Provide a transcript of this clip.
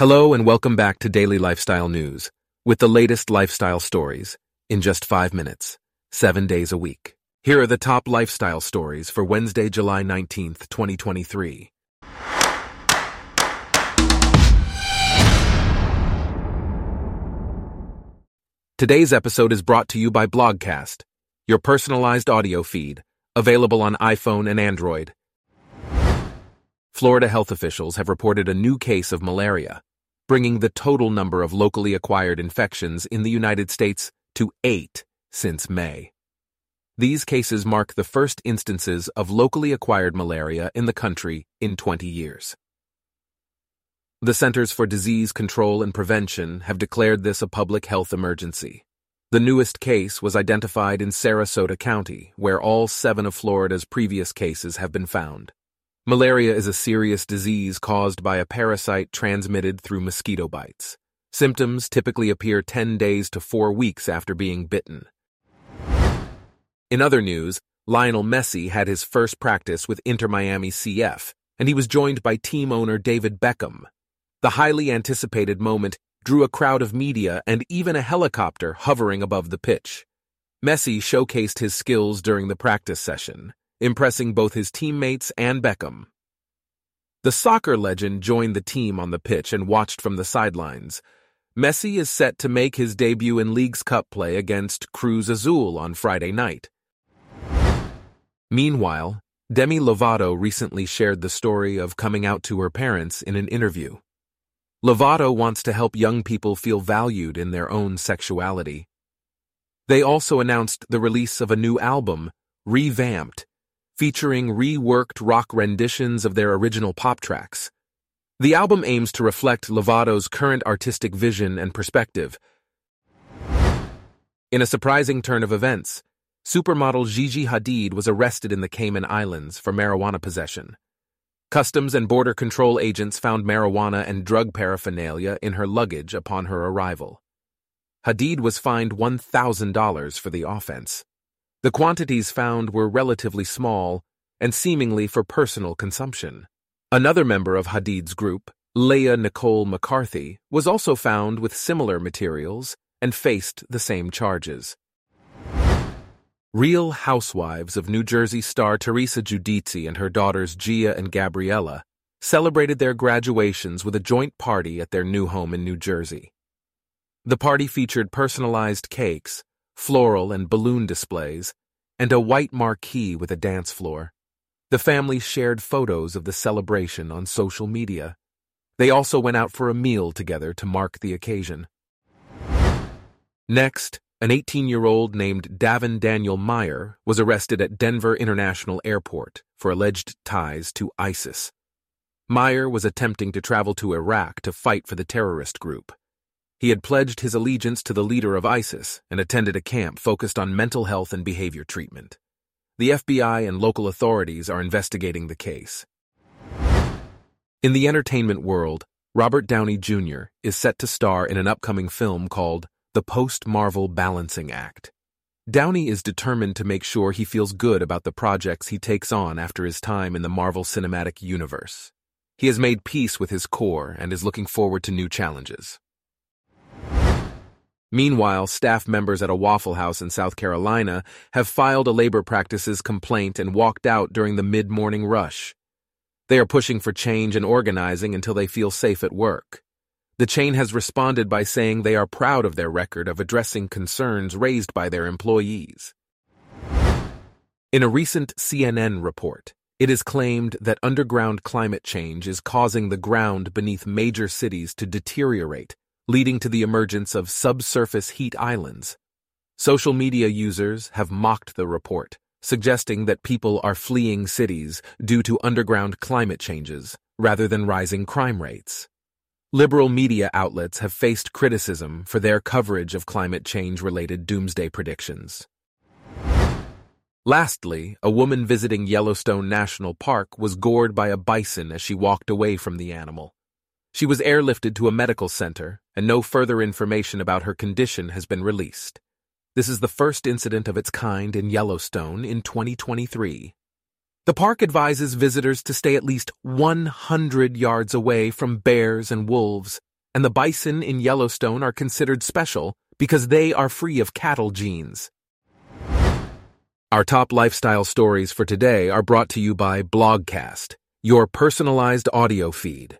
Hello and welcome back to Daily Lifestyle News with the latest lifestyle stories in just five minutes, seven days a week. Here are the top lifestyle stories for Wednesday, July 19th, 2023. Today's episode is brought to you by Blogcast, your personalized audio feed, available on iPhone and Android. Florida health officials have reported a new case of malaria, bringing the total number of locally acquired infections in the United States to eight since May. These cases mark the first instances of locally acquired malaria in the country in 20 years. The Centers for Disease Control and Prevention have declared this a public health emergency. The newest case was identified in Sarasota County, where all seven of Florida's previous cases have been found. Malaria is a serious disease caused by a parasite transmitted through mosquito bites. Symptoms typically appear 10 days to 4 weeks after being bitten. In other news, Lionel Messi had his first practice with Inter Miami CF, and he was joined by team owner David Beckham. The highly anticipated moment drew a crowd of media and even a helicopter hovering above the pitch. Messi showcased his skills during the practice session, impressing both his teammates and Beckham. The soccer legend joined the team on the pitch and watched from the sidelines. Messi is set to make his debut in Leagues Cup play against Cruz Azul on Friday night. Meanwhile, Demi Lovato recently shared the story of coming out to her parents in an interview. Lovato wants to help young people feel valued in their own sexuality. They also announced the release of a new album, Revamped, featuring reworked rock renditions of their original pop tracks. The album aims to reflect Lovato's current artistic vision and perspective. In a surprising turn of events, supermodel Gigi Hadid was arrested in the Cayman Islands for marijuana possession. Customs and Border Control agents found marijuana and drug paraphernalia in her luggage upon her arrival. Hadid was fined $1,000 for the offense. The quantities found were relatively small and seemingly for personal consumption. Another member of Hadid's group, Leah Nicole McCarthy, was also found with similar materials and faced the same charges. Real Housewives of New Jersey star Teresa Giudice and her daughters Gia and Gabriella celebrated their graduations with a joint party at their new home in New Jersey. The party featured personalized cakes, floral and balloon displays, and a white marquee with a dance floor. The family shared photos of the celebration on social media. They also went out for a meal together to mark the occasion. Next, an 18 year old named Davin Daniel Meyer was arrested at Denver International Airport for alleged ties to ISIS. Meyer was attempting to travel to Iraq to fight for the terrorist group. He had pledged his allegiance to the leader of ISIS and attended a camp focused on mental health and behavior treatment. The FBI and local authorities are investigating the case. In the entertainment world, Robert Downey Jr. is set to star in an upcoming film called the post-Marvel balancing act. Downey is determined to make sure he feels good about the projects he takes on after his time in the Marvel Cinematic Universe. He has made peace with his core and is looking forward to new challenges. Meanwhile, staff members at a Waffle House in South Carolina have filed a labor practices complaint and walked out during the mid-morning rush. They are pushing for change and organizing until they feel safe at work. The chain has responded by saying they are proud of their record of addressing concerns raised by their employees. In a recent CNN report, it is claimed that underground climate change is causing the ground beneath major cities to deteriorate, leading to the emergence of subsurface heat islands. Social media users have mocked the report, suggesting that people are fleeing cities due to underground climate changes rather than rising crime rates. Liberal media outlets have faced criticism for their coverage of climate change related doomsday predictions. Lastly, a woman visiting Yellowstone National Park was gored by a bison as she walked away from the animal. She was airlifted to a medical center, and no further information about her condition has been released. This is the first incident of its kind in Yellowstone in 2023. The park advises visitors to stay at least 100 yards away from bears and wolves and the bison in Yellowstone are considered special because they are free of cattle genes. Our top lifestyle stories for today are brought to you by Blogcast, your personalized audio feed.